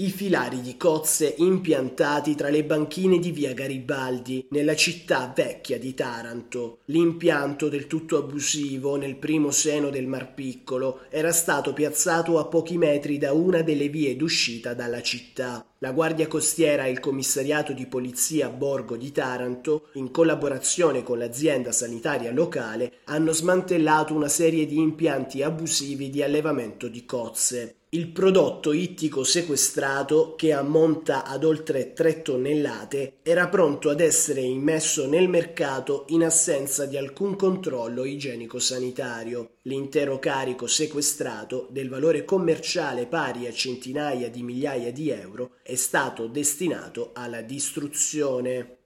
I filari di cozze impiantati tra le banchine di via Garibaldi, nella città vecchia di Taranto. L'impianto del tutto abusivo nel primo seno del Mar Piccolo era stato piazzato a pochi metri da una delle vie d'uscita dalla città. La Guardia Costiera e il Commissariato di Polizia Borgo di Taranto, in collaborazione con l'azienda sanitaria locale, hanno smantellato una serie di impianti abusivi di allevamento di cozze. Il prodotto ittico sequestrato, che ammonta ad oltre 3 tonnellate, era pronto ad essere immesso nel mercato in assenza di alcun controllo igienico-sanitario. L'intero carico sequestrato, del valore commerciale pari a centinaia di migliaia di euro, è stato destinato alla distruzione.